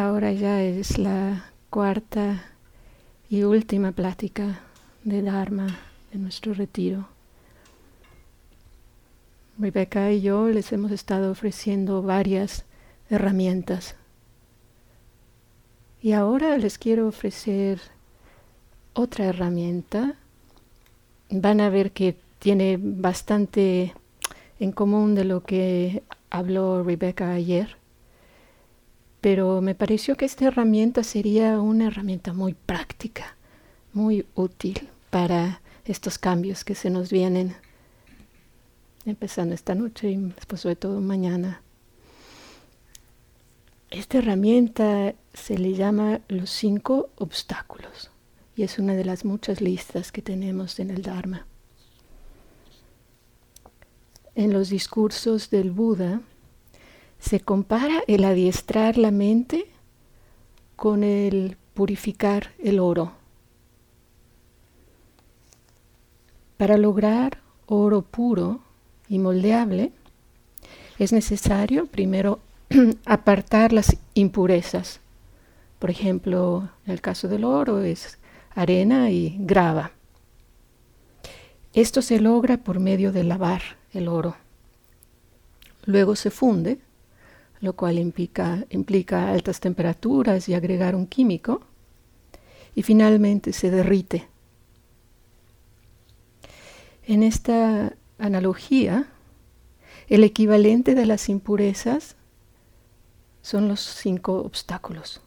Ahora ya es la cuarta y última plática de Dharma de nuestro retiro. Rebecca y yo les hemos estado ofreciendo varias herramientas. Y ahora les quiero ofrecer otra herramienta. Van a ver que tiene bastante en común de lo que habló Rebecca ayer. Pero me pareció que esta herramienta sería una herramienta muy práctica, muy útil para estos cambios que se nos vienen empezando esta noche y después de todo mañana. Esta herramienta se le llama los cinco obstáculos y es una de las muchas listas que tenemos en el Dharma. En los discursos del Buda se compara el adiestrar la mente con el purificar el oro. Para lograr oro puro, y moldeable, es necesario primero apartar las impurezas. Por ejemplo, en el caso del oro es arena y grava. Esto se logra por medio de lavar el oro. Luego se funde, lo cual implica, altas temperaturas y agregar un químico. Y finalmente se derrite. En esta analogía, el equivalente de las impurezas son los cinco obstáculos.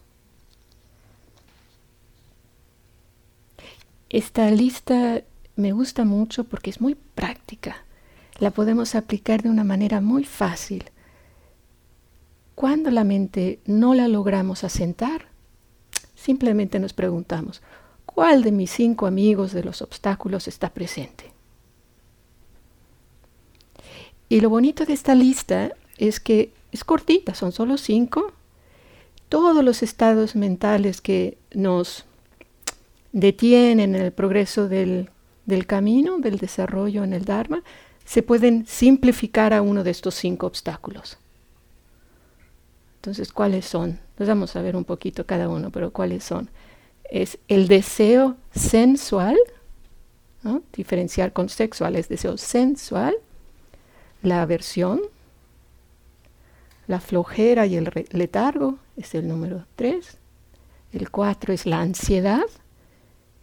Esta lista me gusta mucho porque es muy práctica. La podemos aplicar de una manera muy fácil. Cuando la mente no la logramos asentar, simplemente nos preguntamos, ¿cuál de mis cinco amigos de los obstáculos está presente? Y lo bonito de esta lista es que es cortita, son solo cinco. Todos los estados mentales que nos detienen en el progreso del, del camino, del desarrollo en el Dharma, se pueden simplificar a uno de estos cinco obstáculos. Entonces, ¿cuáles son? Nos vamos a ver un poquito cada uno, pero ¿cuáles son? Es el deseo sensual, diferenciar con sexual, es deseo sensual, la aversión, la flojera y el letargo es el número 3. El 4 es la ansiedad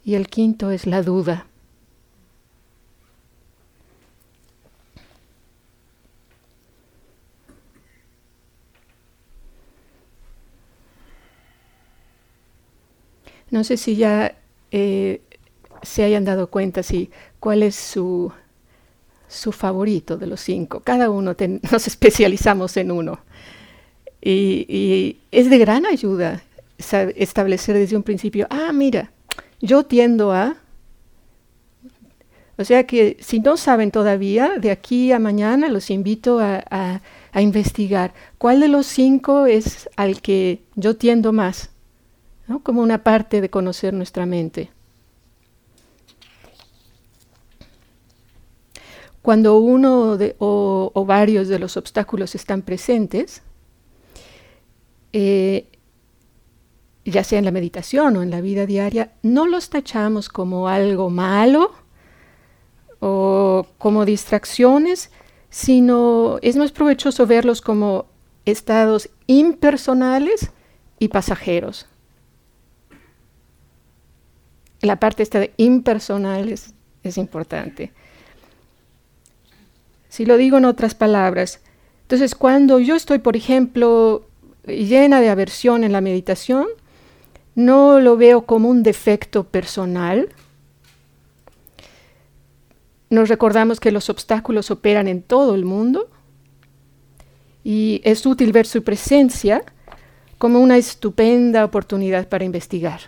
y el quinto es la duda. No sé si ya eh, se hayan dado cuenta si cuál es su su favorito de los cinco. Cada uno nos especializamos en uno. Y, es de gran ayuda establecer desde un principio, ah, mira, yo tiendo a... O sea que si no saben todavía, de aquí a mañana los invito a, investigar cuál de los cinco es al que yo tiendo más, como una parte de conocer nuestra mente. Cuando uno o, varios de los obstáculos están presentes, eh, ya sea en la meditación o en la vida diaria, no los tachamos como algo malo o como distracciones, sino es más provechoso verlos como estados impersonales y pasajeros. La parte esta de impersonales es importante. Si lo digo en otras palabras, entonces cuando yo estoy, por ejemplo, llena de aversión en la meditación, no lo veo como un defecto personal. Nos recordamos que los obstáculos operan en todo el mundo y es útil ver su presencia como una estupenda oportunidad para investigar.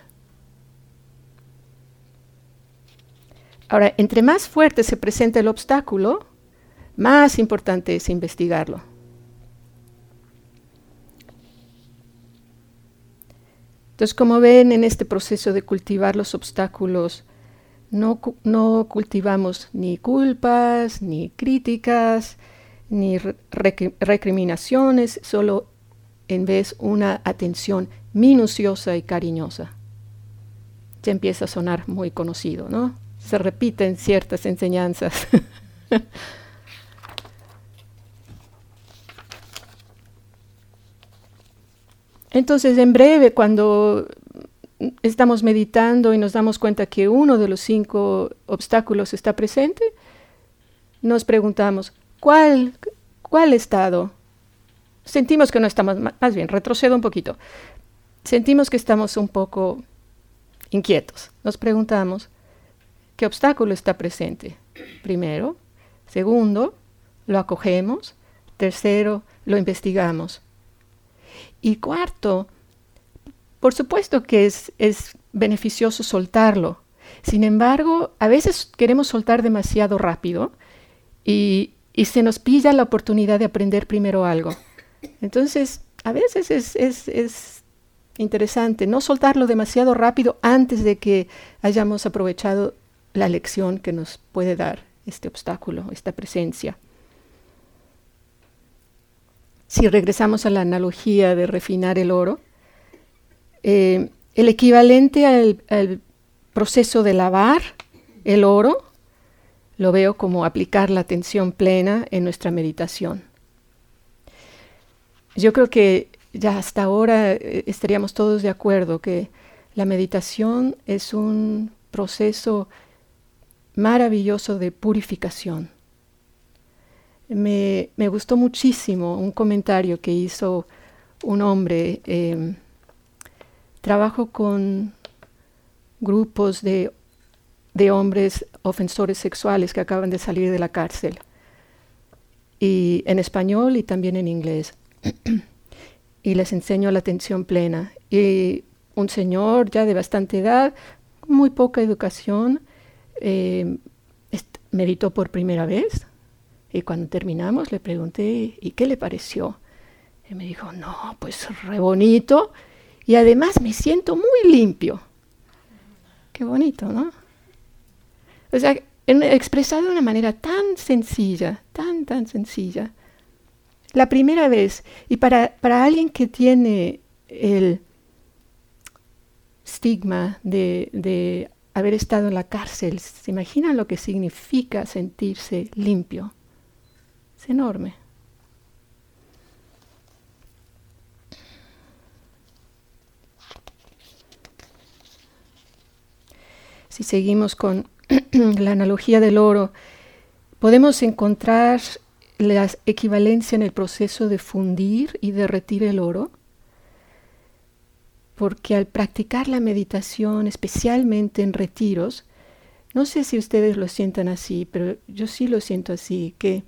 Ahora, entre más fuerte se presenta el obstáculo, más importante es investigarlo. Entonces, como ven en este proceso de cultivar los obstáculos, no, cultivamos ni culpas, ni críticas, ni recriminaciones, solo en vez una atención minuciosa y cariñosa. Ya empieza a sonar muy conocido, ¿no? Se repiten ciertas enseñanzas. Entonces, en breve, cuando estamos meditando y nos damos cuenta que uno de los cinco obstáculos está presente, nos preguntamos, ¿cuál, cuál estado? Sentimos que no estamos, más bien, retrocedo un poquito. Sentimos que estamos un poco inquietos. Nos preguntamos, ¿qué obstáculo está presente? Primero. Segundo, lo acogemos. Tercero, lo investigamos. Y cuarto, por supuesto que es, beneficioso soltarlo. Sin embargo, a veces queremos soltar demasiado rápido y, se nos pilla la oportunidad de aprender primero algo. Entonces, a veces es, es, interesante no soltarlo demasiado rápido antes de que hayamos aprovechado la lección que nos puede dar este obstáculo, esta presencia. Si regresamos a la analogía de refinar el oro, eh, el equivalente al, proceso de lavar el oro, lo veo como aplicar la atención plena en nuestra meditación. Yo creo que ya hasta ahora eh, estaríamos todos de acuerdo que la meditación es un proceso maravilloso de purificación. Me, gustó muchísimo un comentario que hizo un hombre eh, Trabajo con grupos de, hombres ofensores sexuales que acaban de salir de la cárcel, y en español y también en inglés. y les enseño la atención plena. Y un señor ya de bastante edad, muy poca educación, eh, meditó por primera vez. Y cuando terminamos le pregunté, ¿y qué le pareció? Y me dijo, no, pues re bonito y además me siento muy limpio. Qué bonito, ¿no? O sea, expresado de una manera tan sencilla, tan, tan sencilla. La primera vez, y para, para alguien que tiene el estigma de, de haber estado en la cárcel, ¿se imaginan lo que significa sentirse limpio? Es enorme. si seguimos con la analogía del oro, podemos encontrar la equivalencia en el proceso de fundir y derretir el oro, porque al practicar la meditación, especialmente en retiros, no sé si ustedes lo sientan así, pero yo sí lo siento así, que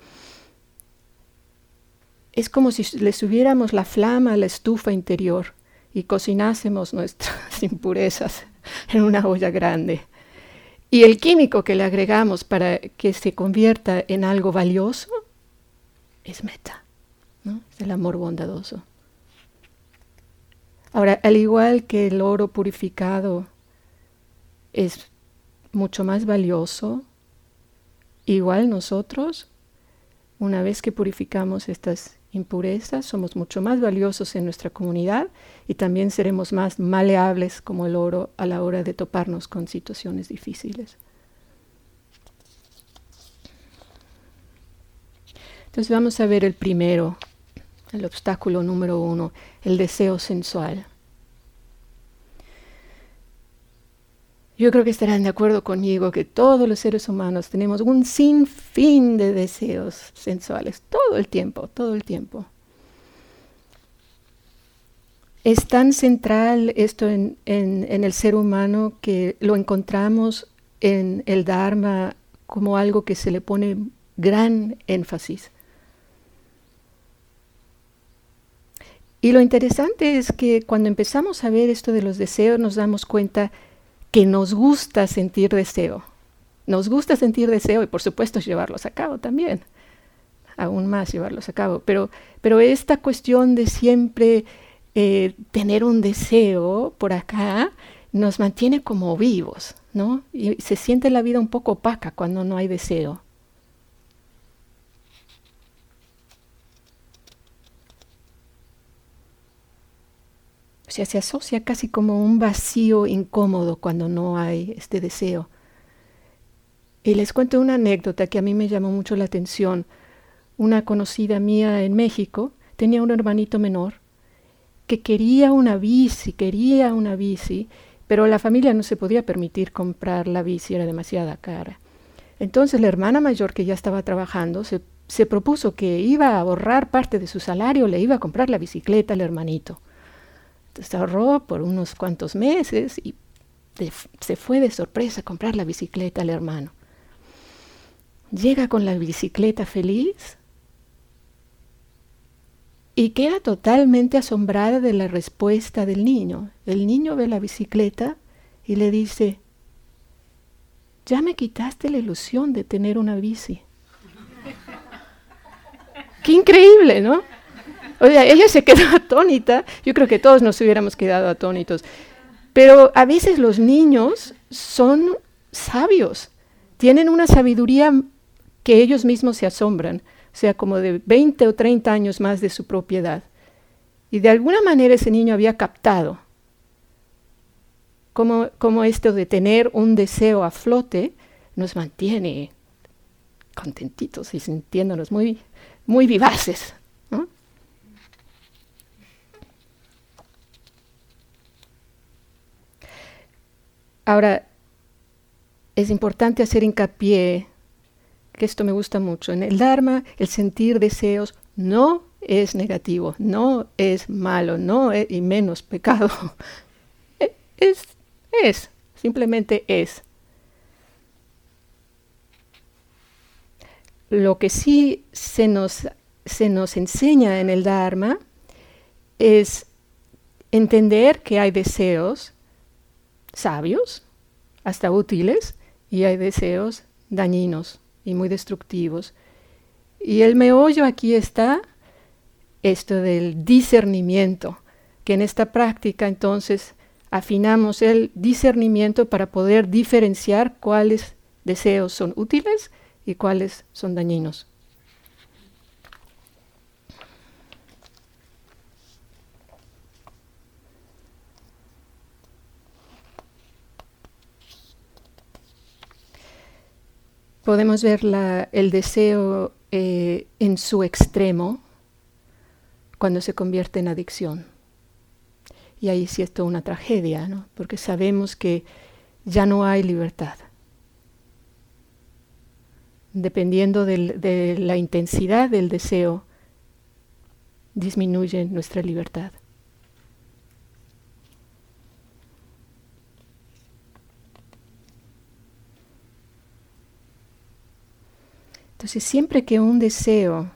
es como si le subiéramos la flama a la estufa interior y cocinásemos nuestras impurezas en una olla grande. Y el químico que le agregamos para que se convierta en algo valioso es meta, ¿no? es el amor bondadoso. Ahora, al igual que el oro purificado es mucho más valioso, igual nosotros, una vez que purificamos estas impurezas, somos mucho más valiosos en nuestra comunidad y también seremos más maleables como el oro a la hora de toparnos con situaciones difíciles. Entonces vamos a ver el primero, el obstáculo número uno, el deseo sensual. Yo creo que estarán de acuerdo conmigo que todos los seres humanos tenemos un sinfín de deseos sensuales, todo el tiempo, todo el tiempo. Es tan central esto en, el ser humano que lo encontramos en el Dharma como algo que se le pone gran énfasis. Y lo interesante es que cuando empezamos a ver esto de los deseos nos damos cuenta que nos gusta sentir deseo. Nos gusta sentir deseo y por supuesto llevarlos a cabo también. Aún más llevarlos a cabo. Pero, pero esta cuestión de siempre eh, tener un deseo por acá nos mantiene como vivos, ¿no? Y se siente la vida un poco opaca cuando no hay deseo. O sea, se asocia casi como un vacío incómodo cuando no hay este deseo. Y les cuento una anécdota que a mí me llamó mucho la atención. Una conocida mía en México tenía un hermanito menor que quería una bici, quería una bici, pero la familia no se podía permitir comprar la bici, era demasiada cara. Entonces la hermana mayor que ya estaba trabajando se, se propuso que iba a ahorrar parte de su salario, le iba a comprar la bicicleta al hermanito. Entonces ahorró por unos cuantos meses y se fue de sorpresa a comprar la bicicleta al hermano. Llega con la bicicleta feliz y queda totalmente asombrada de la respuesta del niño. El niño ve la bicicleta y le dice, ya me quitaste la ilusión de tener una bici. Qué increíble, ¿no? O sea, ella se quedó atónita. Yo creo que todos nos hubiéramos quedado atónitos. Pero a veces los niños son sabios, tienen una sabiduría que ellos mismos se asombran, o sea, como de 20 o 30 años más de su propiedad. Y de alguna manera ese niño había captado cómo, cómo esto de tener un deseo a flote nos mantiene contentitos y sintiéndonos muy, muy vivaces. Ahora, es importante hacer hincapié, que esto me gusta mucho, en el Dharma el sentir deseos no es negativo, no es malo, no es, y menos pecado. E, es, es, simplemente es. Lo que sí se nos, se nos enseña en el Dharma es entender que hay deseos sabios, hasta útiles, y hay deseos dañinos y muy destructivos. Y el meollo aquí está esto del discernimiento, que en esta práctica entonces afinamos el discernimiento para poder diferenciar cuáles deseos son útiles y cuáles son dañinos. Podemos ver el deseo eh, en su extremo cuando se convierte en adicción. Y ahí sí es toda una tragedia, ¿no? porque sabemos que ya no hay libertad. Dependiendo de la intensidad del deseo, disminuye nuestra libertad. Entonces, siempre que un deseo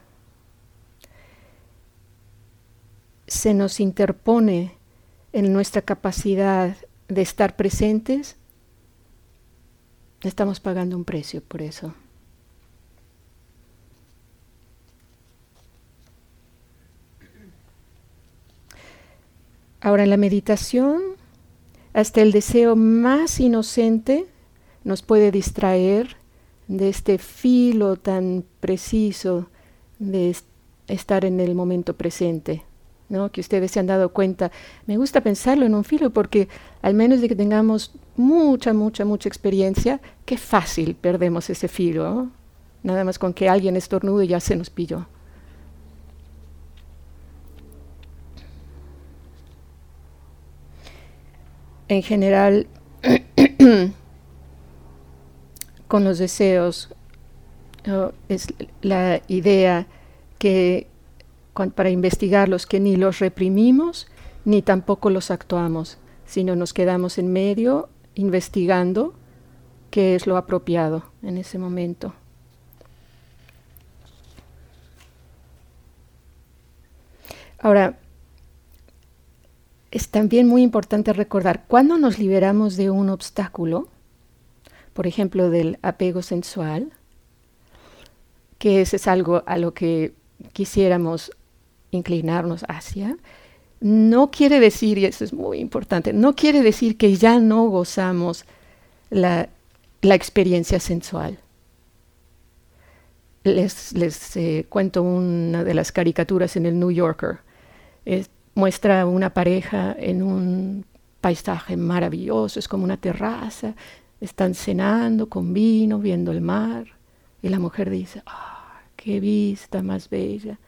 se nos interpone en nuestra capacidad de estar presentes, estamos pagando un precio por eso. Ahora en la meditación, hasta el deseo más inocente nos puede distraer de este filo tan preciso de estar en el momento presente. ¿no? que ustedes se han dado cuenta. Me gusta pensarlo en un filo porque al menos de que tengamos mucha, mucha, mucha experiencia, qué fácil perdemos ese filo. Nada más con que alguien estornude ya se nos pilló. En general, con los deseos. Es la idea que para investigarlos que ni los reprimimos ni tampoco los actuamos, sino nos quedamos en medio investigando qué es lo apropiado en ese momento. Ahora, es también muy importante recordar, cuando nos liberamos de un obstáculo, por ejemplo, del apego sensual, que ese es algo a lo que quisiéramos inclinarnos hacia, no quiere decir, y eso es muy importante, no quiere decir que ya no gozamos la, experiencia sensual. Les, les eh, cuento una de las caricaturas en el New Yorker. muestra una pareja en un paisaje maravilloso, es como una terraza, están cenando con vino, viendo el mar, y la mujer dice, ¡ah, qué vista más bella!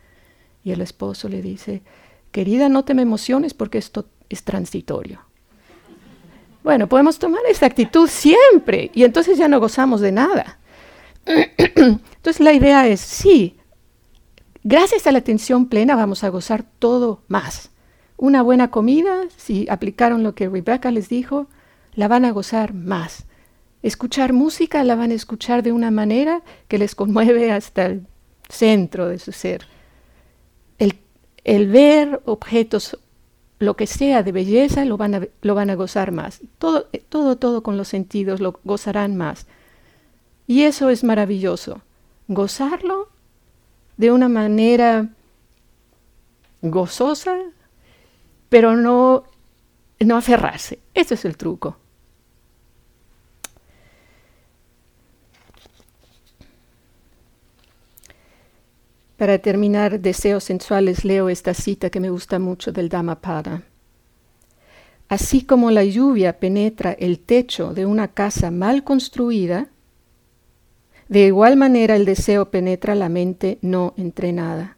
Y el esposo le dice, querida, no te me emociones porque esto es transitorio. Bueno, podemos tomar esa actitud siempre y entonces ya no gozamos de nada. Entonces la idea es, sí, gracias a la atención plena vamos a gozar todo más. Una buena comida, si aplicaron lo que Rebecca les dijo, la van a gozar más. Escuchar música la van a escuchar de una manera que les conmueve hasta el centro de su ser. El, el ver objetos lo que sea de belleza lo van a, lo van a gozar más. Todo, todo, todo con los sentidos lo gozarán más. Y eso es maravilloso. Gozarlo de una manera gozosa, pero no, no aferrarse. Ese es el truco. Para terminar, deseos sensuales, leo esta cita que me gusta mucho del Dhammapada. Así como la lluvia penetra el techo de una casa mal construida, de igual manera el deseo penetra la mente no entrenada.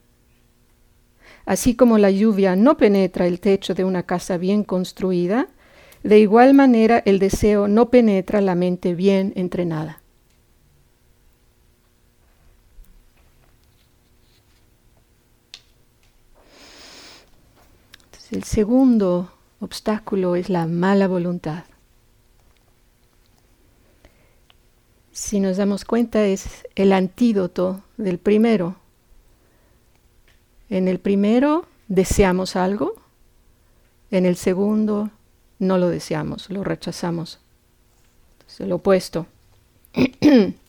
Así como la lluvia no penetra el techo de una casa bien construida, de igual manera el deseo no penetra la mente bien entrenada. El segundo obstáculo es la mala voluntad. Si nos damos cuenta es el antídoto del primero. En el primero deseamos algo, en el segundo no lo deseamos, lo rechazamos. Es el opuesto.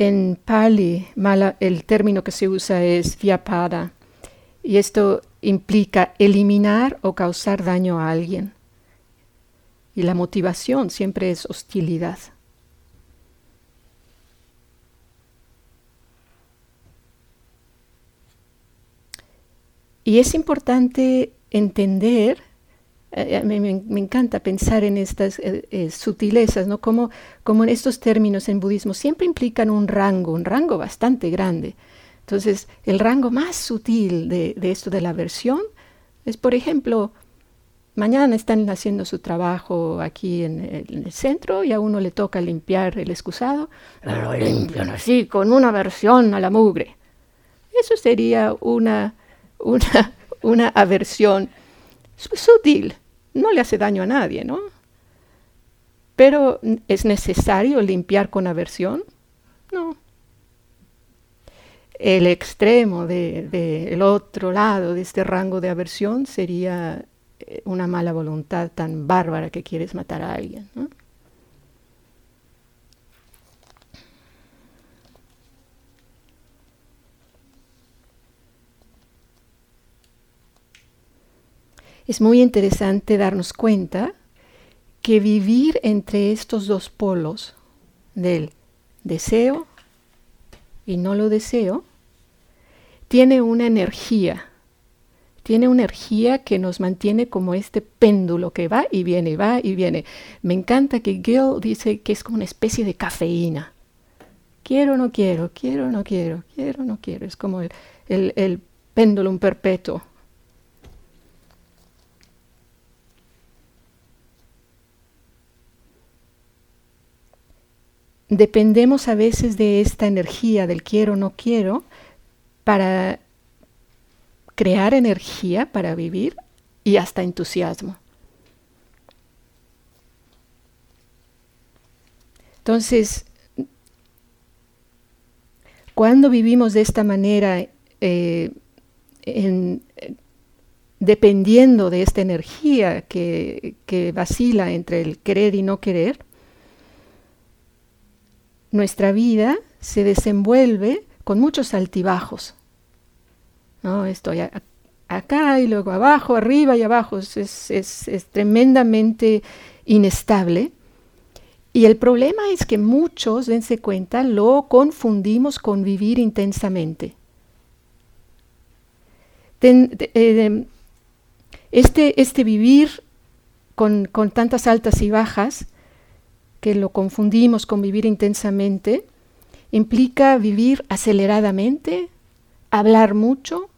En Pali, mala, el término que se usa es vyapada, y esto implica eliminar o causar daño a alguien. Y la motivación siempre es hostilidad. Y es importante entender eh, me, encanta pensar en estas eh, eh, sutilezas, ¿no? Como, como en estos términos en budismo siempre implican un rango, un rango bastante grande. Entonces, el rango más sutil de, esto de la versión es, por ejemplo, mañana están haciendo su trabajo aquí en el, centro y a uno le toca limpiar el excusado, lo limpian así, con una versión a la mugre. Eso sería una, una, una aversión sutil, no le hace daño a nadie, ¿no? Pero ¿es necesario limpiar con aversión? No. El extremo del de, otro lado de este rango de aversión sería eh, una mala voluntad tan bárbara que quieres matar a alguien. ¿no? Es muy interesante darnos cuenta que vivir entre estos dos polos del deseo y no lo deseo, tiene una energía, tiene una energía que nos mantiene como este péndulo que va y viene, va y viene. Me encanta que Gil dice que es como una especie de cafeína. Quiero, no quiero, quiero, no quiero, quiero, no quiero. Es como el, el, el péndulo perpetuo. Dependemos a veces de esta energía del quiero, no quiero, para crear energía para vivir y hasta entusiasmo. Entonces, cuando vivimos de esta manera, eh, dependiendo de esta energía que vacila entre el querer y no querer, nuestra vida se desenvuelve con muchos altibajos. ¿no? Estoy acá y luego abajo, arriba y abajo. Es, es, tremendamente inestable. Y el problema es que muchos, dense cuenta, lo confundimos con vivir intensamente. Eh, este, este, vivir con, con tantas altas y bajas, que lo confundimos con vivir intensamente, implica vivir aceleradamente, hablar mucho,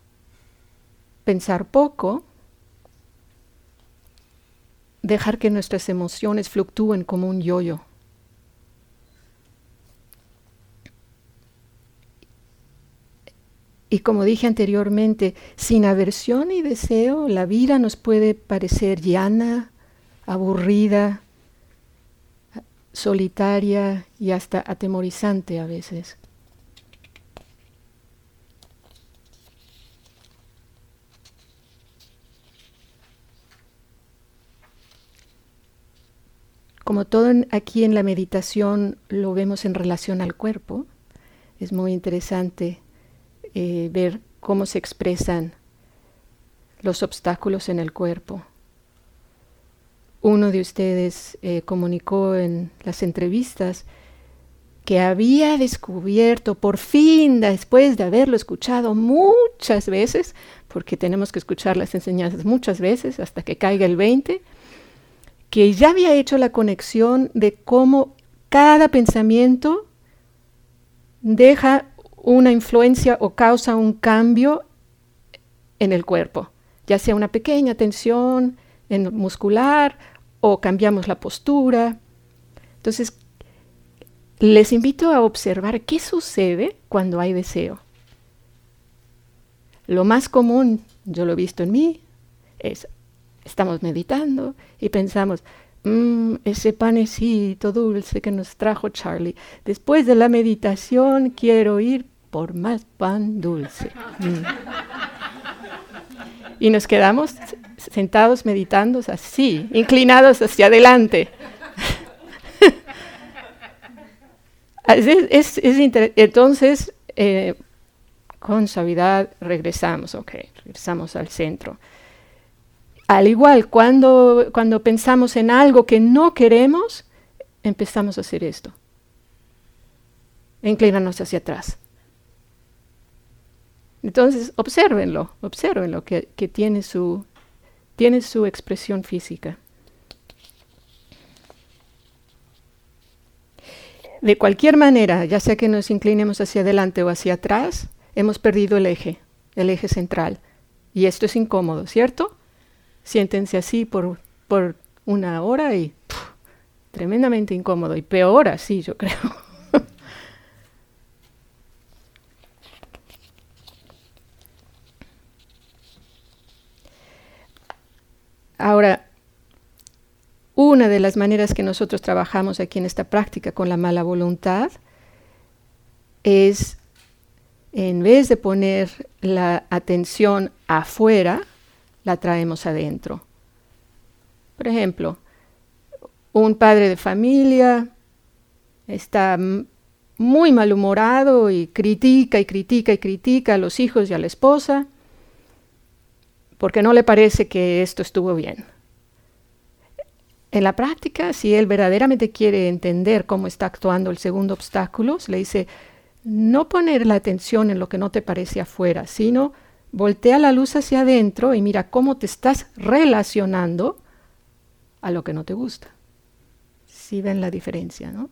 pensar poco, dejar que nuestras emociones fluctúen como un yoyo. Y como dije anteriormente, sin aversión y deseo, la vida nos puede parecer llana, aburrida, solitaria y hasta atemorizante a veces. Como todo aquí en la meditación lo vemos en relación al cuerpo, es muy interesante eh, ver cómo se expresan los obstáculos en el cuerpo. Uno de ustedes eh, comunicó en las entrevistas que había descubierto por fin, después de haberlo escuchado muchas veces, porque tenemos que escuchar las enseñanzas muchas veces hasta que caiga el 20, que ya había hecho la conexión de cómo cada pensamiento deja una influencia o causa un cambio en el cuerpo, ya sea una pequeña tensión en muscular o cambiamos la postura. Entonces, les invito a observar qué sucede cuando hay deseo. Lo más común, yo lo he visto en mí, es estamos meditando y pensamos, Mm, ese panecito dulce que nos trajo Charlie. Después de la meditación quiero ir por más pan dulce. Mm. Y nos quedamos sentados meditando así, inclinados hacia adelante. es, Entonces, eh, con suavidad regresamos, ok, regresamos al centro. Al igual, cuando, cuando pensamos en algo que no queremos, empezamos a hacer esto. Inclinarnos hacia atrás. Entonces, obsérvenlo, obsérvenlo, que, que tiene, su, tiene su expresión física. De cualquier manera, ya sea que nos inclinemos hacia adelante o hacia atrás, hemos perdido el eje, el eje central. Y esto es incómodo, ¿cierto? siéntense así por, por una hora y tremendamente incómodo. Y peor así, yo creo. Ahora, una de las maneras que nosotros trabajamos aquí en esta práctica con la mala voluntad es, en vez de poner la atención afuera, la traemos adentro. Por ejemplo, un padre de familia está muy malhumorado y critica y critica y critica a los hijos y a la esposa porque no le parece que esto estuvo bien. En la práctica, si él verdaderamente quiere entender cómo está actuando el segundo obstáculo, le dice, no poner la atención en lo que no te parece afuera, sino Voltea la luz hacia adentro y mira cómo te estás relacionando a lo que no te gusta. Si ven la diferencia, ¿no?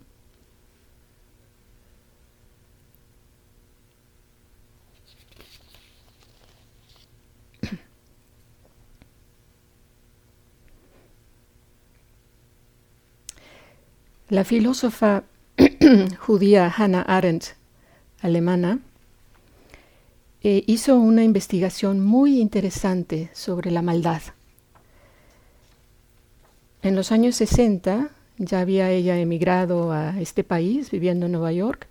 La filósofa judía Hannah Arendt, alemana, eh, hizo una investigación muy interesante sobre la maldad. En los años 60 ya había ella emigrado a este país, viviendo en Nueva York.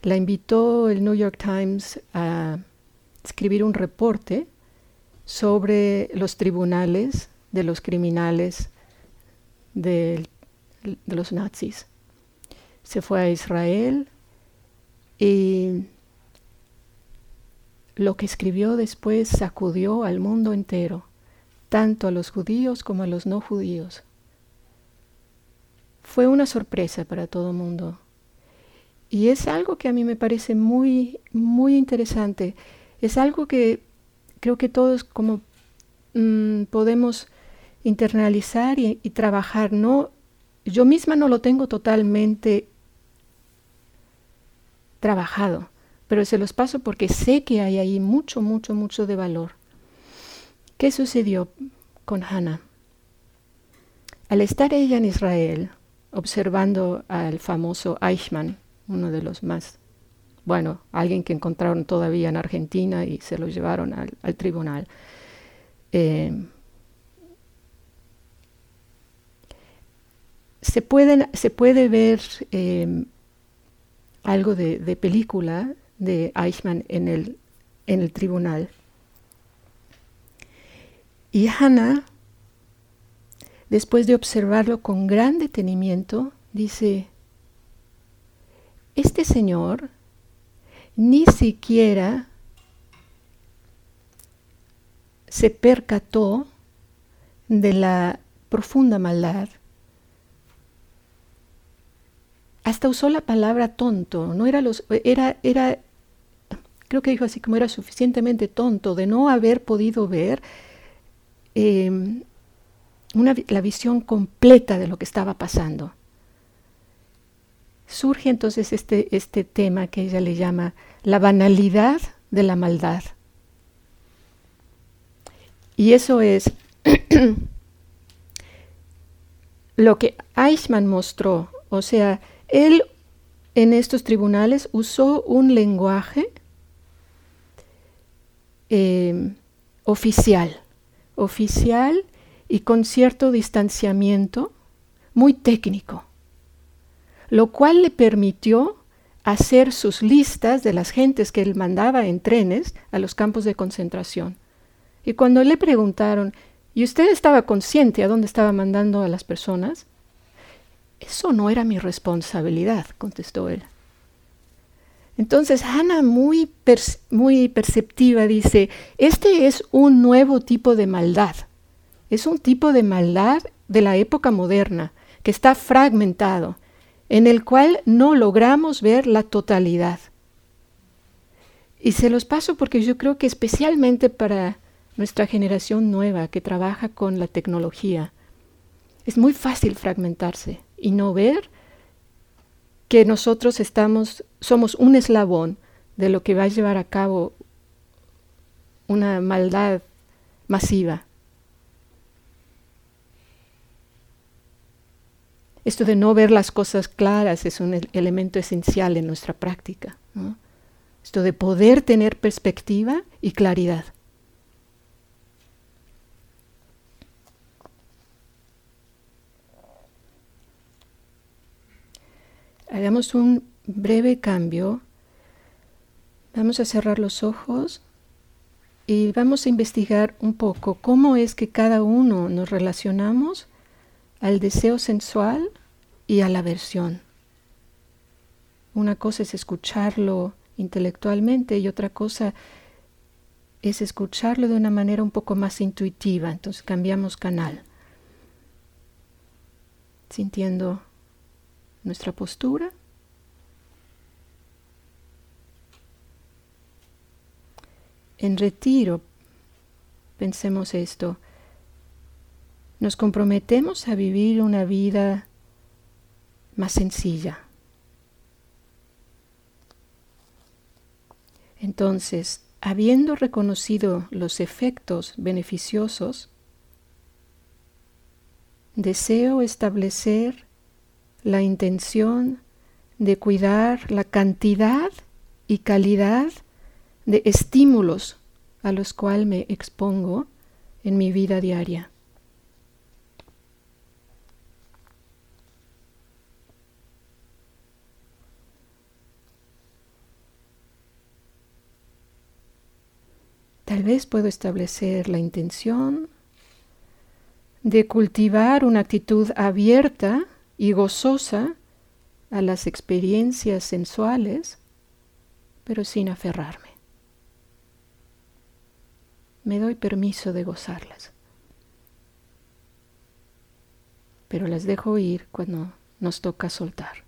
La invitó el New York Times a escribir un reporte sobre los tribunales de los criminales de, de los nazis. Se fue a Israel y lo que escribió después sacudió al mundo entero, tanto a los judíos como a los no judíos. fue una sorpresa para todo el mundo. Y es algo que a mí me parece muy, muy interesante. Es algo que creo que todos como mm, podemos internalizar y, y, trabajar. No, yo misma no lo tengo totalmente trabajado, pero se los paso porque sé que hay ahí mucho, mucho, mucho de valor. ¿Qué sucedió con Hannah? Al estar ella en Israel, observando al famoso Eichmann, uno de los más, bueno, alguien que encontraron todavía en Argentina y se lo llevaron al, tribunal. Eh, se, se puede ver eh, algo de, de, película de Eichmann en el, en el tribunal. Y Hannah después de observarlo con gran detenimiento, dice, este señor ni siquiera se percató de la profunda maldad. Hasta usó la palabra tonto, no era los era era creo que dijo así como era suficientemente tonto de no haber podido ver eh, la visión completa de lo que estaba pasando. Surge entonces este, este tema que ella le llama la banalidad de la maldad. Y eso es lo que Eichmann mostró. O sea, él en estos tribunales usó un lenguaje eh, oficial, oficial y con cierto distanciamiento muy técnico, lo cual le permitió hacer sus listas de las gentes que él mandaba en trenes a los campos de concentración. Y cuando le preguntaron, ¿y usted estaba consciente a dónde estaba mandando a las personas? Eso no era mi responsabilidad, contestó él. Entonces Hannah, muy, muy perceptiva, dice, este es un nuevo tipo de maldad es un tipo de maldad de la época moderna que está fragmentado, en el cual no logramos ver la totalidad. Y se los paso porque yo creo que especialmente para nuestra generación nueva que trabaja con la tecnología, es muy fácil fragmentarse y no ver que nosotros estamos, somos un eslabón de lo que va a llevar a cabo una maldad masiva. Esto de no ver las cosas claras es un elemento esencial en nuestra práctica. Esto de poder tener perspectiva y claridad. Hagamos un breve cambio. Vamos a cerrar los ojos y vamos a investigar un poco cómo es que cada uno nos relacionamos al deseo sensual y a la aversión. Una cosa es escucharlo intelectualmente y otra cosa es escucharlo de una manera un poco más intuitiva. Entonces cambiamos canal, sintiendo nuestra postura. En retiro, pensemos esto, nos comprometemos a vivir una vida más sencilla. Entonces, habiendo reconocido los efectos beneficiosos, deseo establecer la intención de cuidar la cantidad y calidad de estímulos a los cuales me expongo en mi vida diaria. Tal vez puedo establecer la intención de cultivar una actitud abierta y gozosa a las experiencias sensuales, pero sin aferrarme. Me doy permiso de gozarlas, pero las dejo ir cuando nos toca soltar.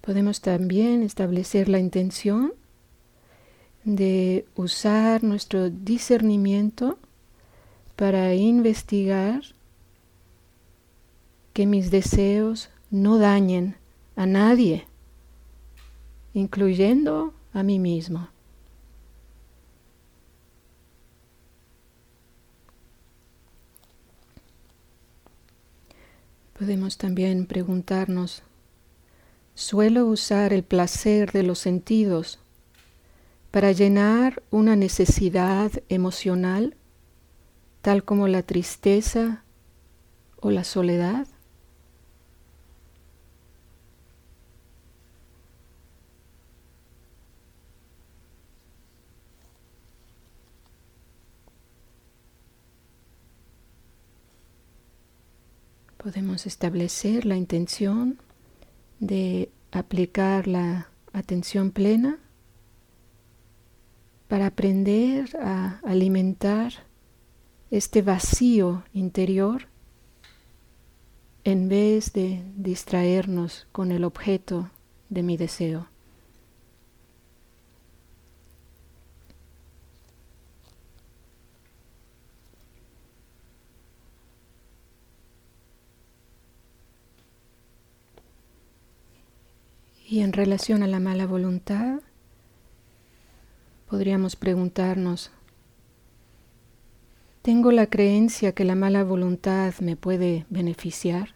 Podemos también establecer la intención de usar nuestro discernimiento para investigar que mis deseos no dañen a nadie, incluyendo a mí mismo. Podemos también preguntarnos, ¿suelo usar el placer de los sentidos para llenar una necesidad emocional, tal como la tristeza o la soledad? podemos establecer la intención de aplicar la atención plena para aprender a alimentar este vacío interior en vez de distraernos con el objeto de mi deseo. Y en relación a la mala voluntad, podríamos preguntarnos, ¿tengo la creencia que la mala voluntad me puede beneficiar?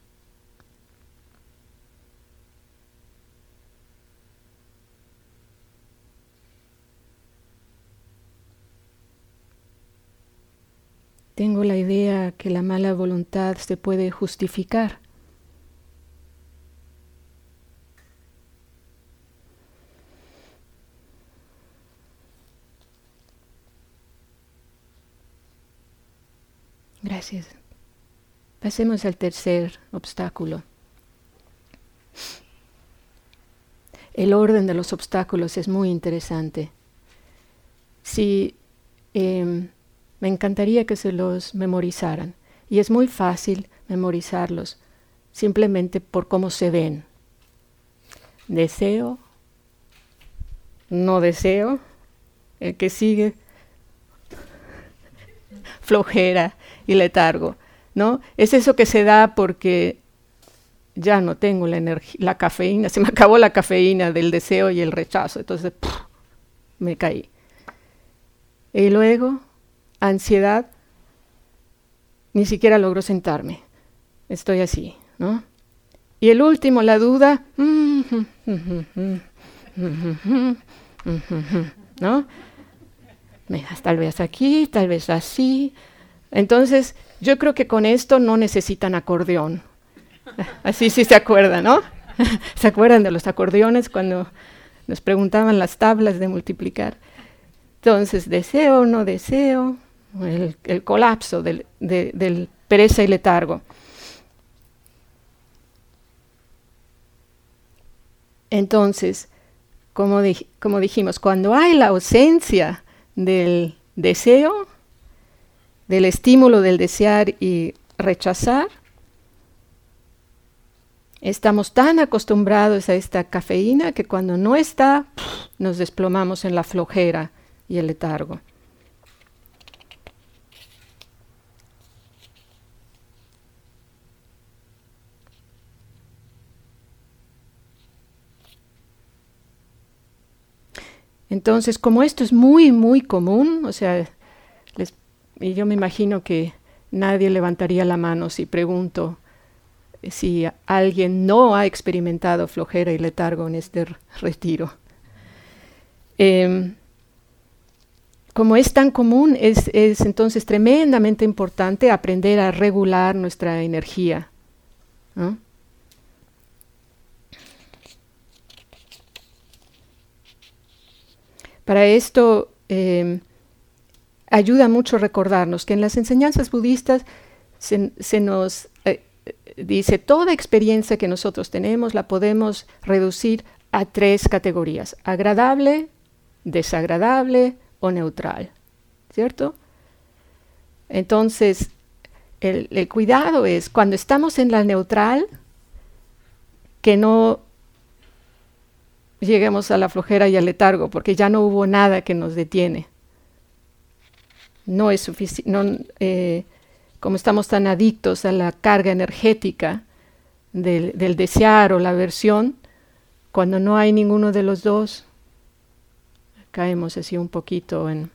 Tengo la idea que la mala voluntad se puede justificar. Gracias. Pasemos al tercer obstáculo. El orden de los obstáculos es muy interesante. Si em, me encantaría que se los memorizaran. Y es muy fácil memorizarlos, simplemente por cómo se ven. Deseo, no deseo, el que sigue, flojera, y letargo, ¿no? Es eso que se da porque ya no tengo la energía, la cafeína, se me acabó la cafeína del deseo y el rechazo, entonces me caí. Y luego, ansiedad, ni siquiera logro sentarme, estoy así, ¿no? Y el último, la duda, ¿no? Tal vez aquí, tal vez así, entonces, yo creo que con esto no necesitan acordeón. Así sí se acuerdan, ¿no? ¿Se acuerdan de los acordeones cuando nos preguntaban las tablas de multiplicar? Entonces, deseo, no deseo, el, colapso del, pereza y letargo. Entonces, como dijimos, cuando hay la ausencia del deseo, del estímulo del desear y rechazar, estamos tan acostumbrados a esta cafeína que cuando no está, nos desplomamos en la flojera y el letargo. Entonces, como esto es muy, muy común, o sea, y yo me imagino que nadie levantaría la mano si pregunto si alguien no ha experimentado flojera y letargo en este retiro. Em, como es tan común, es, es, entonces tremendamente importante aprender a regular nuestra energía. Para esto, em, ayuda mucho recordarnos que en las enseñanzas budistas se, nos eh, dice toda experiencia que nosotros tenemos la podemos reducir a tres categorías, agradable, desagradable o neutral, ¿cierto? Entonces, el, el cuidado es cuando estamos en la neutral, que no lleguemos a la flojera y al letargo, porque ya no hubo nada que nos detiene. No es suficiente, eh, como estamos tan adictos a la carga energética del, del, desear o la aversión, cuando no hay ninguno de los dos, caemos así un poquito en,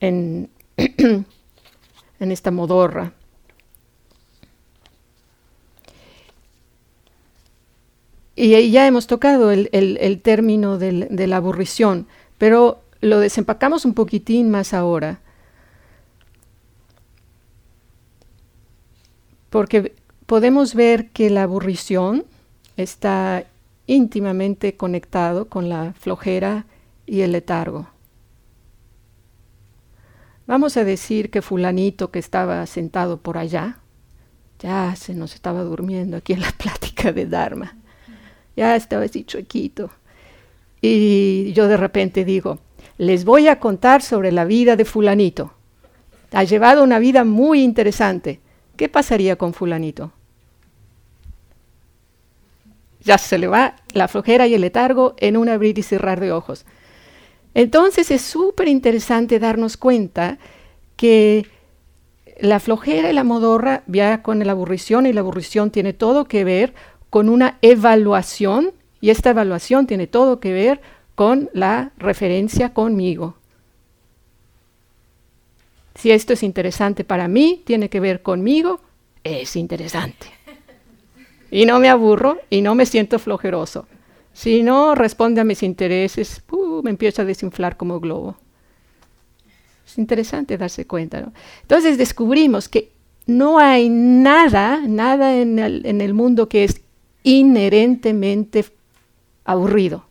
en esta modorra. Y ya hemos tocado el, término del, de la aburrición, pero lo desempacamos un poquitín más ahora. Porque podemos ver que la aburrición está íntimamente conectado con la flojera y el letargo. Vamos a decir que fulanito que estaba sentado por allá, ya se nos estaba durmiendo aquí en la plática de Dharma ya estaba así chuequito. Y yo de repente digo, les voy a contar sobre la vida de fulanito. Ha llevado una vida muy interesante. ¿Qué pasaría con fulanito? Ya se le va la flojera y el letargo en un abrir y cerrar de ojos. Entonces es súper interesante darnos cuenta que la flojera y la modorra ya con la aburrición y la aburrición tiene todo que ver con una evaluación y esta evaluación tiene todo que ver con la referencia conmigo. Si esto es interesante para mí, tiene que ver conmigo, es interesante. Y no me aburro y no me siento flojeroso. Si no responde a mis intereses, uh, me empiezo a desinflar como globo. Es interesante darse cuenta. Entonces descubrimos que no hay nada, nada en el, en el mundo que es inherentemente aburrido.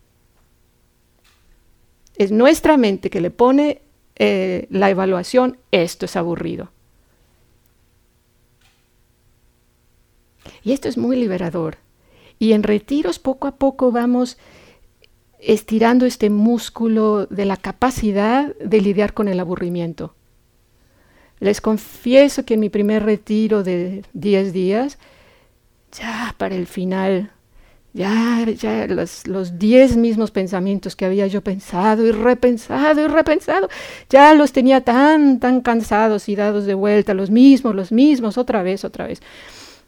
Es nuestra mente que le pone eh, la evaluación, esto es aburrido. Y esto es muy liberador. Y en retiros poco a poco vamos estirando este músculo de la capacidad de lidiar con el aburrimiento. Les confieso que en mi primer retiro de 10 días ya para el final, ya, ya los, los diez mismos pensamientos que había yo pensado y repensado y repensado, ya los tenía tan, tan cansados y dados de vuelta, los mismos, los mismos, otra vez, otra vez.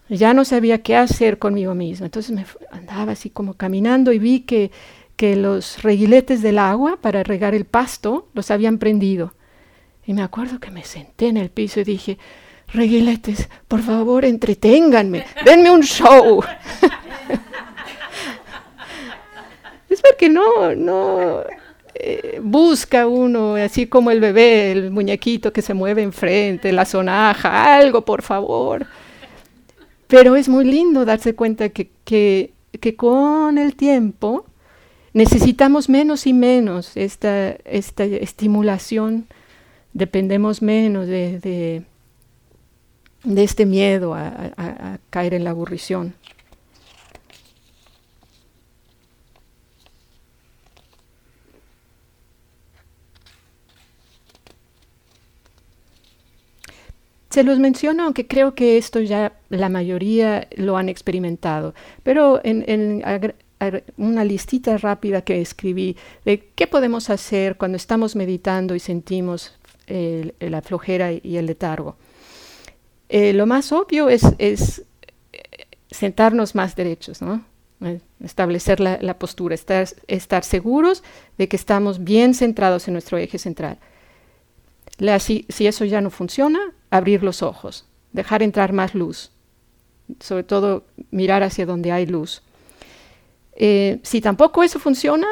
Ya no sabía qué hacer conmigo mismo. Entonces me andaba así como caminando y vi que, que los reguiletes del agua para regar el pasto los habían prendido. Y me acuerdo que me senté en el piso y dije, reguiletes, por favor, entreténganme, denme un show. es porque no, no eh, busca uno, así como el bebé, el muñequito que se mueve enfrente, la sonaja, algo, por favor. Pero es muy lindo darse cuenta que, que, con el tiempo necesitamos menos y menos esta, esta estimulación, dependemos menos de de este miedo a, caer en la aburrición. Se los menciono, aunque creo que esto ya la mayoría lo han experimentado, pero en, una listita rápida que escribí de qué podemos hacer cuando estamos meditando y sentimos la flojera y el letargo. Eh, lo más obvio es, es, sentarnos más derechos, ¿no? Eh, establecer la, postura, estar, seguros de que estamos bien centrados en nuestro eje central. La, si, si, eso ya no funciona, abrir los ojos, dejar entrar más luz, sobre todo mirar hacia donde hay luz. Eh, si tampoco eso funciona,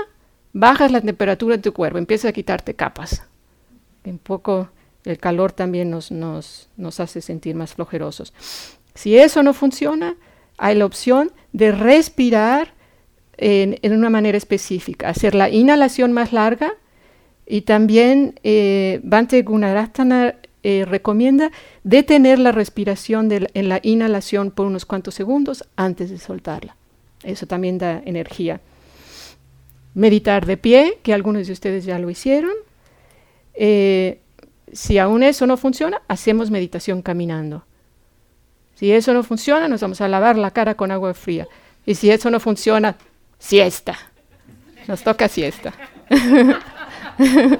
bajas la temperatura de tu cuerpo, empiezas a quitarte capas. Un poco el calor también nos, hace sentir más flojerosos. Si eso no funciona, hay la opción de respirar en, una manera específica, hacer la inhalación más larga y también eh, Bante Gunaratana eh, recomienda detener la respiración en la inhalación por unos cuantos segundos antes de soltarla. Eso también da energía. Meditar de pie, que algunos de ustedes ya lo hicieron. Eh, si aún eso no funciona, hacemos meditación caminando. Si eso no funciona, nos vamos a lavar la cara con agua fría. Y si eso no funciona, siesta. Nos toca siesta.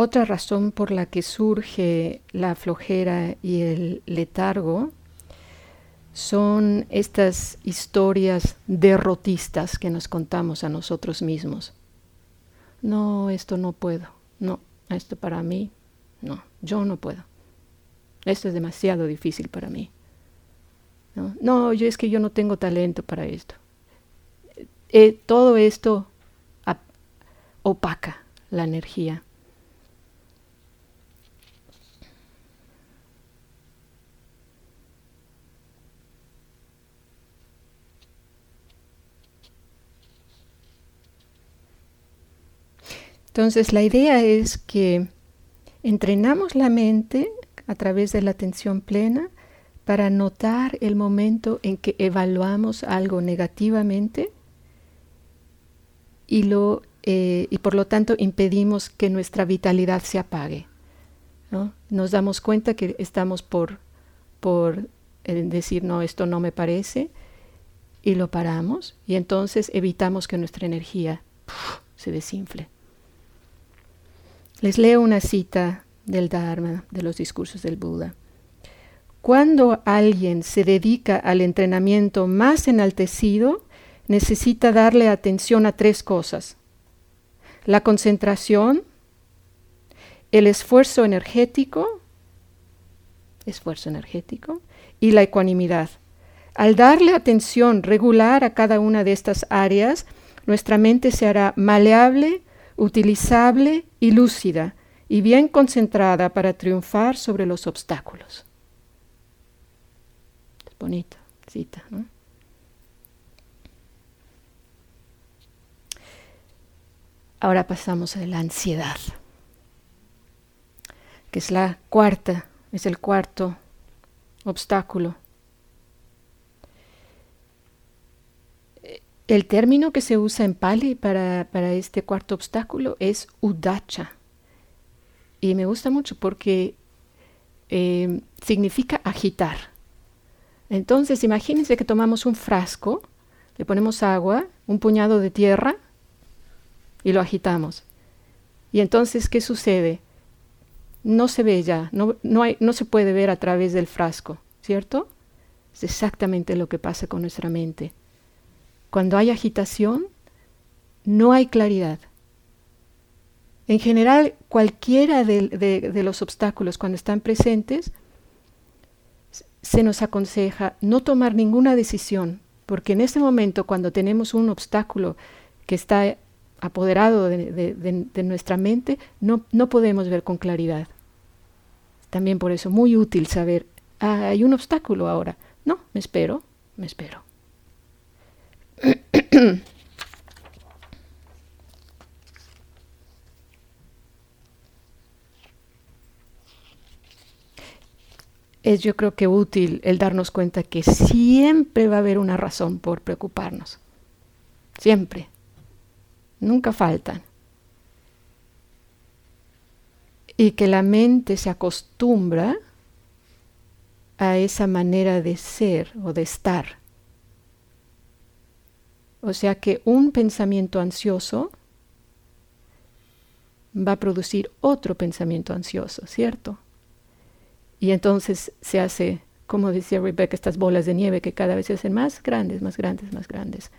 Otra razón por la que surge la flojera y el letargo son estas historias derrotistas que nos contamos a nosotros mismos. No, esto no puedo. No, esto para mí, no, yo no puedo. Esto es demasiado difícil para mí. No, no yo es que yo no tengo talento para esto. Eh, todo esto opaca la energía. Entonces la idea es que entrenamos la mente a través de la atención plena para notar el momento en que evaluamos algo negativamente y, lo, eh, y por lo tanto impedimos que nuestra vitalidad se apague. Nos damos cuenta que estamos por, por eh, decir, no, esto no me parece, y lo paramos, y entonces evitamos que nuestra energía se desinfle. Les leo una cita del Dharma, de los discursos del Buda. Cuando alguien se dedica al entrenamiento más enaltecido, necesita darle atención a tres cosas. La concentración, el esfuerzo energético, esfuerzo energético, y la ecuanimidad. Al darle atención regular a cada una de estas áreas, nuestra mente se hará maleable, utilizable y lúcida y bien concentrada para triunfar sobre los obstáculos. Es cita, ¿no? Ahora pasamos a la ansiedad, que es la cuarta, es el cuarto obstáculo El término que se usa en Pali para, este cuarto obstáculo es udacha. Y me gusta mucho porque eh, significa agitar. Entonces, imagínense que tomamos un frasco, le ponemos agua, un puñado de tierra y lo agitamos. Y entonces, ¿qué sucede? No se ve ya, no, no se puede ver a través del frasco, ¿cierto? Es exactamente lo que pasa con nuestra mente. Cuando hay agitación, no hay claridad. En general, cualquiera de, los obstáculos cuando están presentes, se nos aconseja no tomar ninguna decisión, porque en ese momento, cuando tenemos un obstáculo que está apoderado de, nuestra mente, no, no, podemos ver con claridad. También por eso muy útil saber, ah, hay un obstáculo ahora. No, me espero, me espero. Es yo creo que útil el darnos cuenta que siempre va a haber una razón por preocuparnos. Siempre. Nunca faltan. Y que la mente se acostumbra a esa manera de ser o de estar. O sea que un pensamiento ansioso va a producir otro pensamiento ansioso, ¿cierto? Y entonces se hace, como decía Rebecca, estas bolas de nieve que cada vez se hacen más grandes, más grandes, más grandes.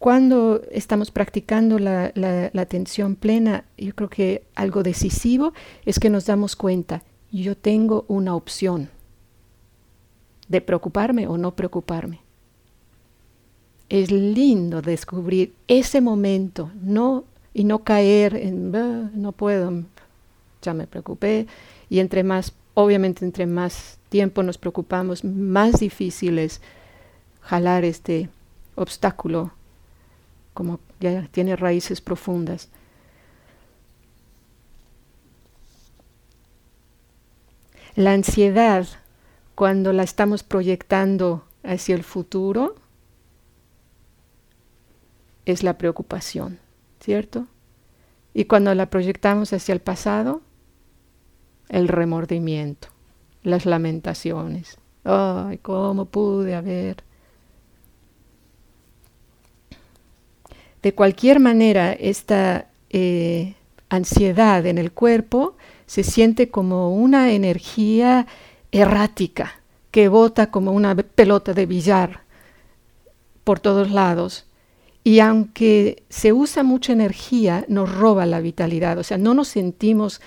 Cuando estamos practicando la, atención plena, yo creo que algo decisivo es que nos damos cuenta, yo tengo una opción de preocuparme o no preocuparme. Es lindo descubrir ese momento y no caer en, no puedo, ya me preocupé. Y entre más, obviamente, entre más tiempo nos preocupamos, más difícil es jalar este obstáculo, como ya tiene raíces profundas. La ansiedad, cuando la estamos proyectando hacia el futuro, es la preocupación, ¿cierto? Y cuando la proyectamos hacia el pasado, el remordimiento, las lamentaciones. Ay, ¿cómo pude haber? De cualquier manera, esta eh, ansiedad en el cuerpo se siente como una energía errática que bota como una pelota de billar por todos lados. Y aunque se usa mucha energía, nos roba la vitalidad. O sea, no nos sentimos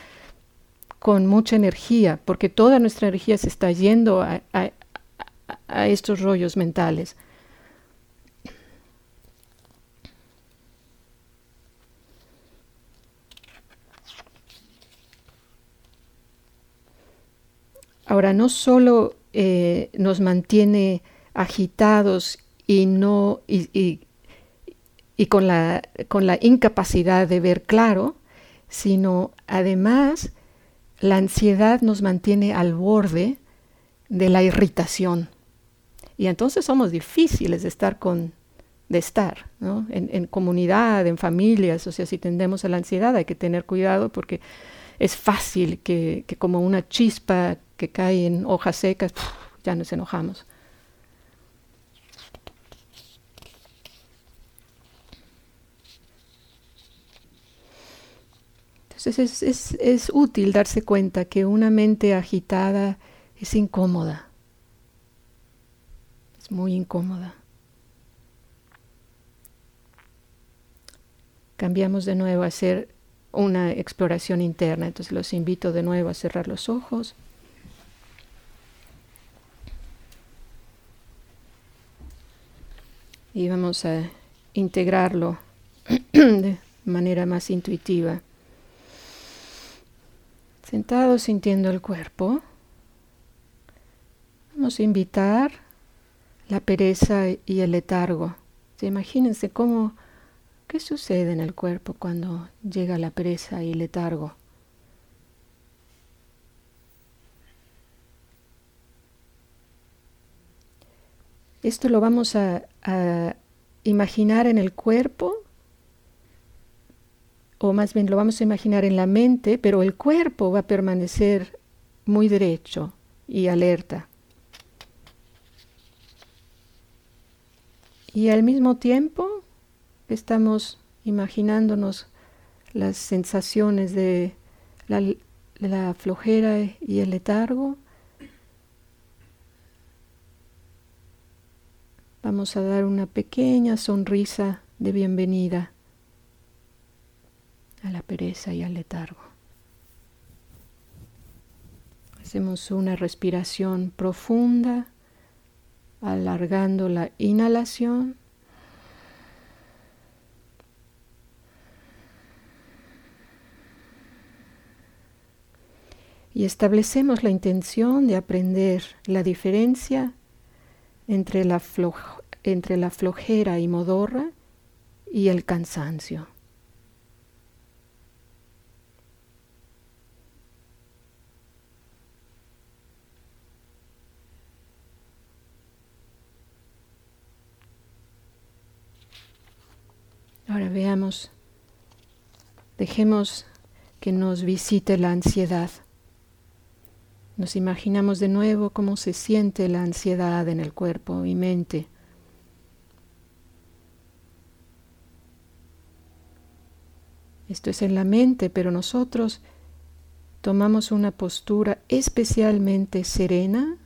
con mucha energía, porque toda nuestra energía se está yendo a, a estos rollos mentales. Ahora, no solo eh, nos mantiene agitados y, no, y, con, la, con la incapacidad de ver claro, sino además la ansiedad nos mantiene al borde de la irritación. Y entonces somos difíciles de estar con, de estar, ¿no? en, en, comunidad, en familias, o sea, si tendemos a la ansiedad hay que tener cuidado porque es fácil que, que como una chispa que cae en hojas secas, ya nos enojamos. Entonces es, es útil darse cuenta que una mente agitada es incómoda, es muy incómoda. Cambiamos de nuevo a hacer una exploración interna, entonces los invito de nuevo a cerrar los ojos. Y vamos a integrarlo de manera más intuitiva. Sentado sintiendo el cuerpo, vamos a invitar la pereza y el letargo. Imagínense cómo, qué sucede en el cuerpo cuando llega la pereza y el letargo. Esto lo vamos a, imaginar en el cuerpo, o más bien lo vamos a imaginar en la mente, pero el cuerpo va a permanecer muy derecho y alerta. Y al mismo tiempo estamos imaginándonos las sensaciones de la flojera y el letargo Vamos a dar una pequeña sonrisa de bienvenida a la pereza y al letargo. Hacemos una respiración profunda, alargando la inhalación. Y establecemos la intención de aprender la diferencia entre la, entre la flojera y modorra y el cansancio. Ahora veamos, dejemos que nos visite la ansiedad. Nos imaginamos de nuevo cómo se siente la ansiedad en el cuerpo y mente. Esto es en la mente, pero nosotros tomamos una postura especialmente serena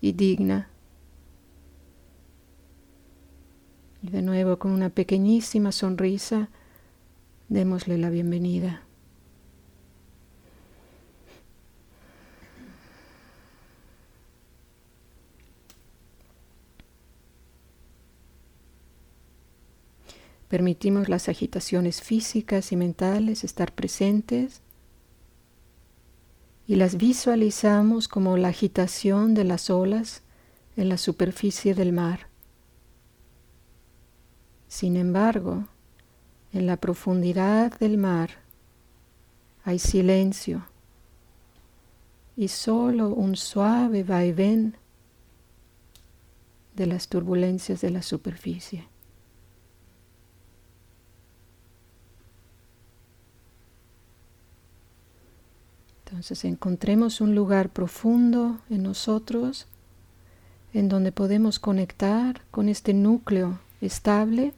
y digna. Y de nuevo con una pequeñísima sonrisa, démosle la bienvenida. Permitimos las agitaciones físicas y mentales estar presentes. y las visualizamos como la agitación de las olas en la superficie del mar. Sin embargo, en la profundidad del mar hay silencio y solo un suave vaivén de las turbulencias de la superficie. Entonces encontremos un lugar profundo en nosotros en donde podemos conectar con este núcleo estable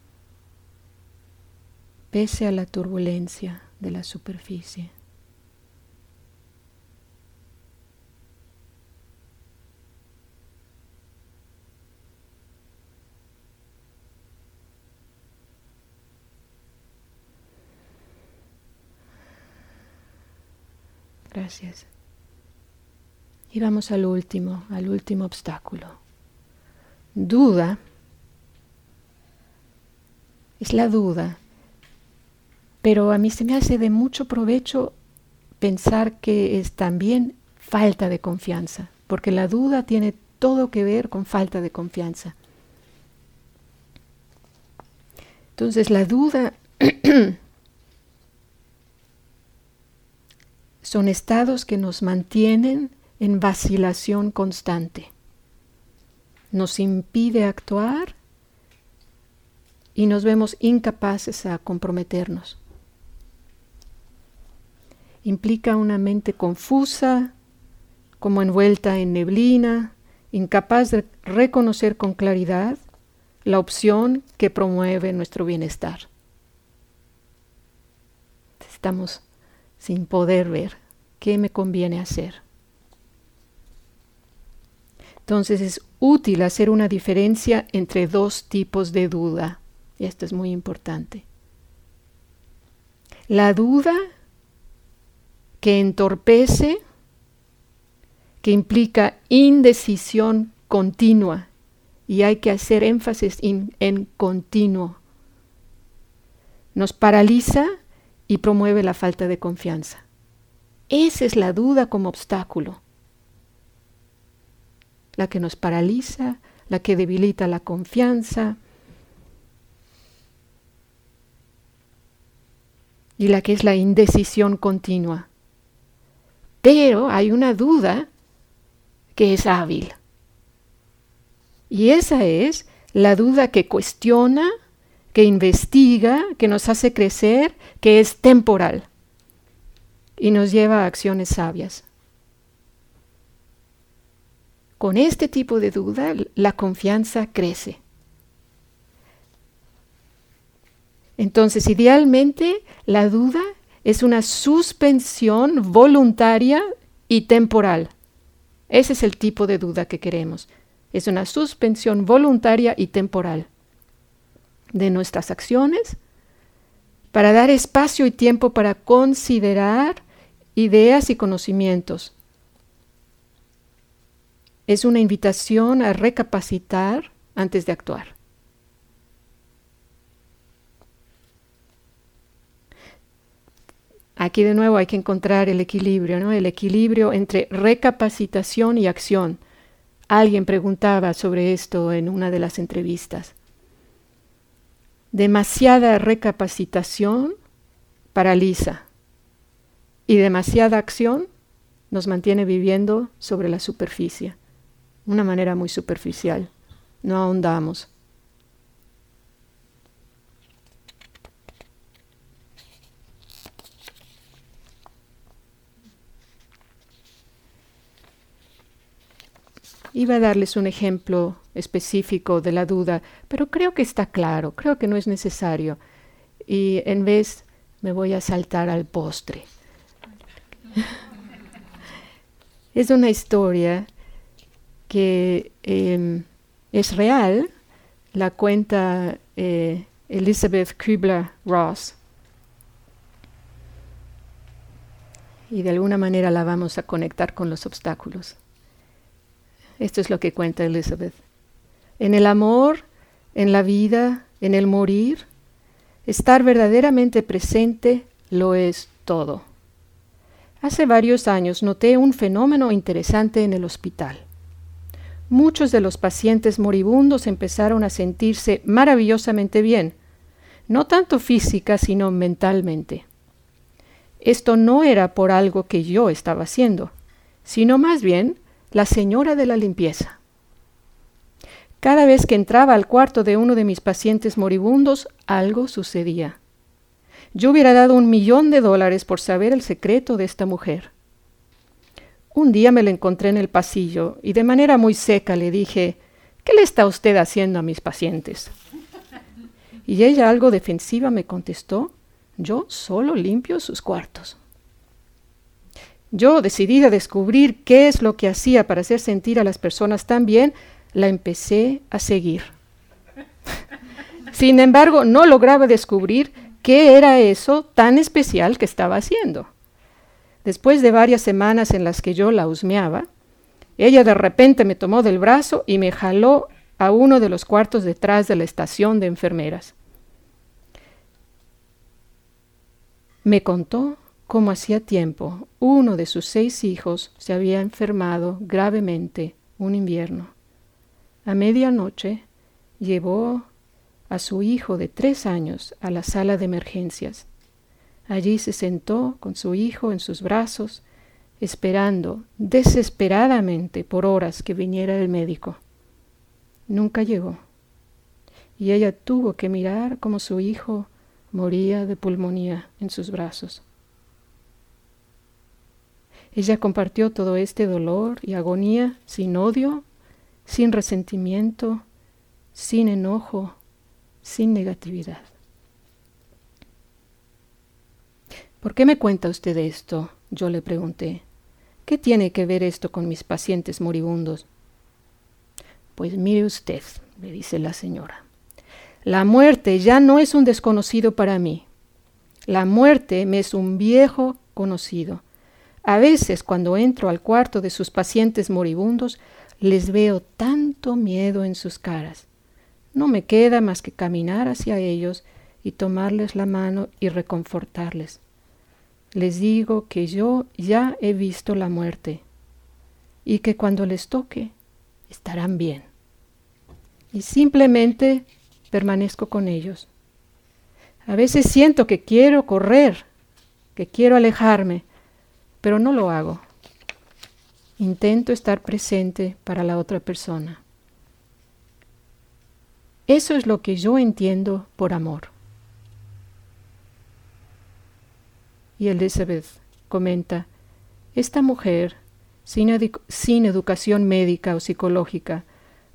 pese a la turbulencia de la superficie. Gracias. Y vamos al último, al último obstáculo. Duda es la duda, pero a mí se me hace de mucho provecho pensar que es también falta de confianza, porque la duda tiene todo que ver con falta de confianza. Entonces la duda son estados que nos mantienen en vacilación constante. Nos impide actuar y nos vemos incapaces a comprometernos. Implica una mente confusa, como envuelta en neblina, incapaz de reconocer con claridad la opción que promueve nuestro bienestar. Estamos sin poder ver qué me conviene hacer. Entonces es útil hacer una diferencia entre dos tipos de duda. Esto es muy importante. La duda que entorpece, que implica indecisión continua, y hay que hacer énfasis en continuo, nos paraliza y promueve la falta de confianza. Esa es la duda como obstáculo, la que nos paraliza, la que debilita la confianza y la que es la indecisión continua. Pero hay una duda que es hábil. Y esa es la duda que cuestiona, que investiga, que nos hace crecer, que es temporal y nos lleva a acciones sabias. Con este tipo de duda, la confianza crece. Entonces, idealmente, la duda es una suspensión voluntaria y temporal. Ese es el tipo de duda que queremos. Es una suspensión voluntaria y temporal de nuestras acciones para dar espacio y tiempo para considerar ideas y conocimientos. Es una invitación a recapacitar antes de actuar. Aquí de nuevo hay que encontrar el equilibrio, ¿no? El equilibrio entre recapacitación y acción. Alguien preguntaba sobre esto en una de las entrevistas. Demasiada recapacitación paraliza y demasiada acción nos mantiene viviendo sobre la superficie, una manera muy superficial. No ahondamos. Iba a darles un ejemplo específico de la duda, pero creo que está claro, creo que no es necesario. Y en vez me voy a saltar al postre. es una historia que em, es real, la cuenta eh, Elizabeth Kubler-Ross. Y de alguna manera la vamos a conectar con los obstáculos. Esto es lo que cuenta Elizabeth. En el amor, en la vida, en el morir, estar verdaderamente presente lo es todo. Hace varios años noté un fenómeno interesante en el hospital. Muchos de los pacientes moribundos empezaron a sentirse maravillosamente bien, no tanto física sino mentalmente. Esto no era por algo que yo estaba haciendo, sino más bien la señora de la limpieza. Cada vez que entraba al cuarto de uno de mis pacientes moribundos, algo sucedía. Yo hubiera dado un millón de dólares por saber el secreto de esta mujer. Un día me la encontré en el pasillo y de manera muy seca le dije, ¿qué le está usted haciendo a mis pacientes? Y ella, algo defensiva, me contestó, yo solo limpio sus cuartos. Yo, decidida a descubrir qué es lo que hacía para hacer sentir a las personas tan bien, la empecé a seguir. Sin embargo, no lograba descubrir qué era eso tan especial que estaba haciendo. Después de varias semanas en las que yo la husmeaba, ella de repente me tomó del brazo y me jaló a uno de los cuartos detrás de la estación de enfermeras. Me contó cómo hacía tiempo uno de sus seis hijos se había enfermado gravemente un invierno. A medianoche llevó a su hijo de tres años a la sala de emergencias. Allí se sentó con su hijo en sus brazos, esperando desesperadamente por horas que viniera el médico. Nunca llegó, y ella tuvo que mirar como su hijo moría de pulmonía en sus brazos. Ella compartió todo este dolor y agonía sin odio, sin resentimiento, sin enojo, sin negatividad. ¿Por qué me cuenta usted esto? Yo le pregunté. ¿Qué tiene que ver esto con mis pacientes moribundos? Pues mire usted, le dice la señora. La muerte ya no es un desconocido para mí. La muerte me es un viejo conocido. A veces cuando entro al cuarto de sus pacientes moribundos, les veo tanto miedo en sus caras. No me queda más que caminar hacia ellos y tomarles la mano y reconfortarles. Les digo que yo ya he visto la muerte y que cuando les toque estarán bien. Y simplemente permanezco con ellos. A veces siento que quiero correr, que quiero alejarme, pero no lo hago. Intento estar presente para la otra persona. Eso es lo que yo entiendo por amor. Y Elizabeth comenta, esta mujer, sin, sin educación médica o psicológica,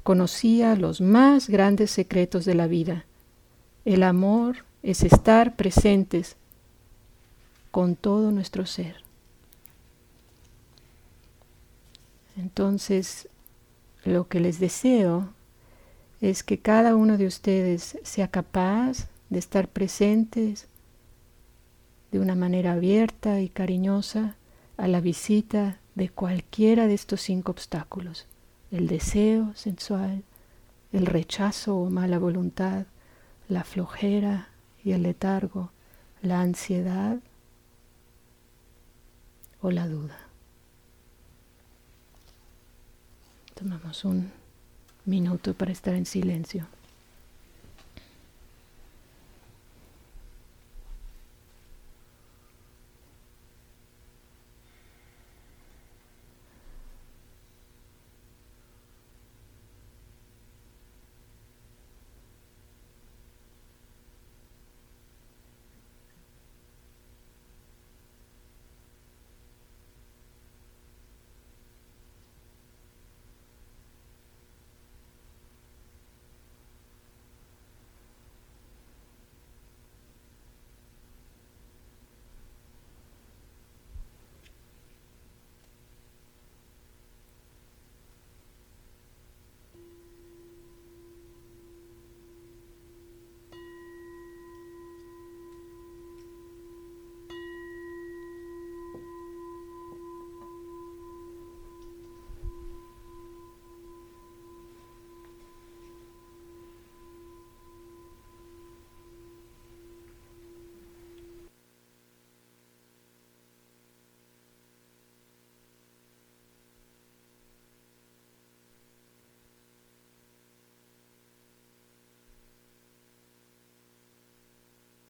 conocía los más grandes secretos de la vida. El amor es estar presentes con todo nuestro ser. Entonces, lo que les deseo es que cada uno de ustedes sea capaz de estar presentes de una manera abierta y cariñosa a la visita de cualquiera de estos cinco obstáculos el deseo sensual, el rechazo o mala voluntad, la flojera y el letargo, la ansiedad o la duda. Tomamos un minuto para estar en silencio.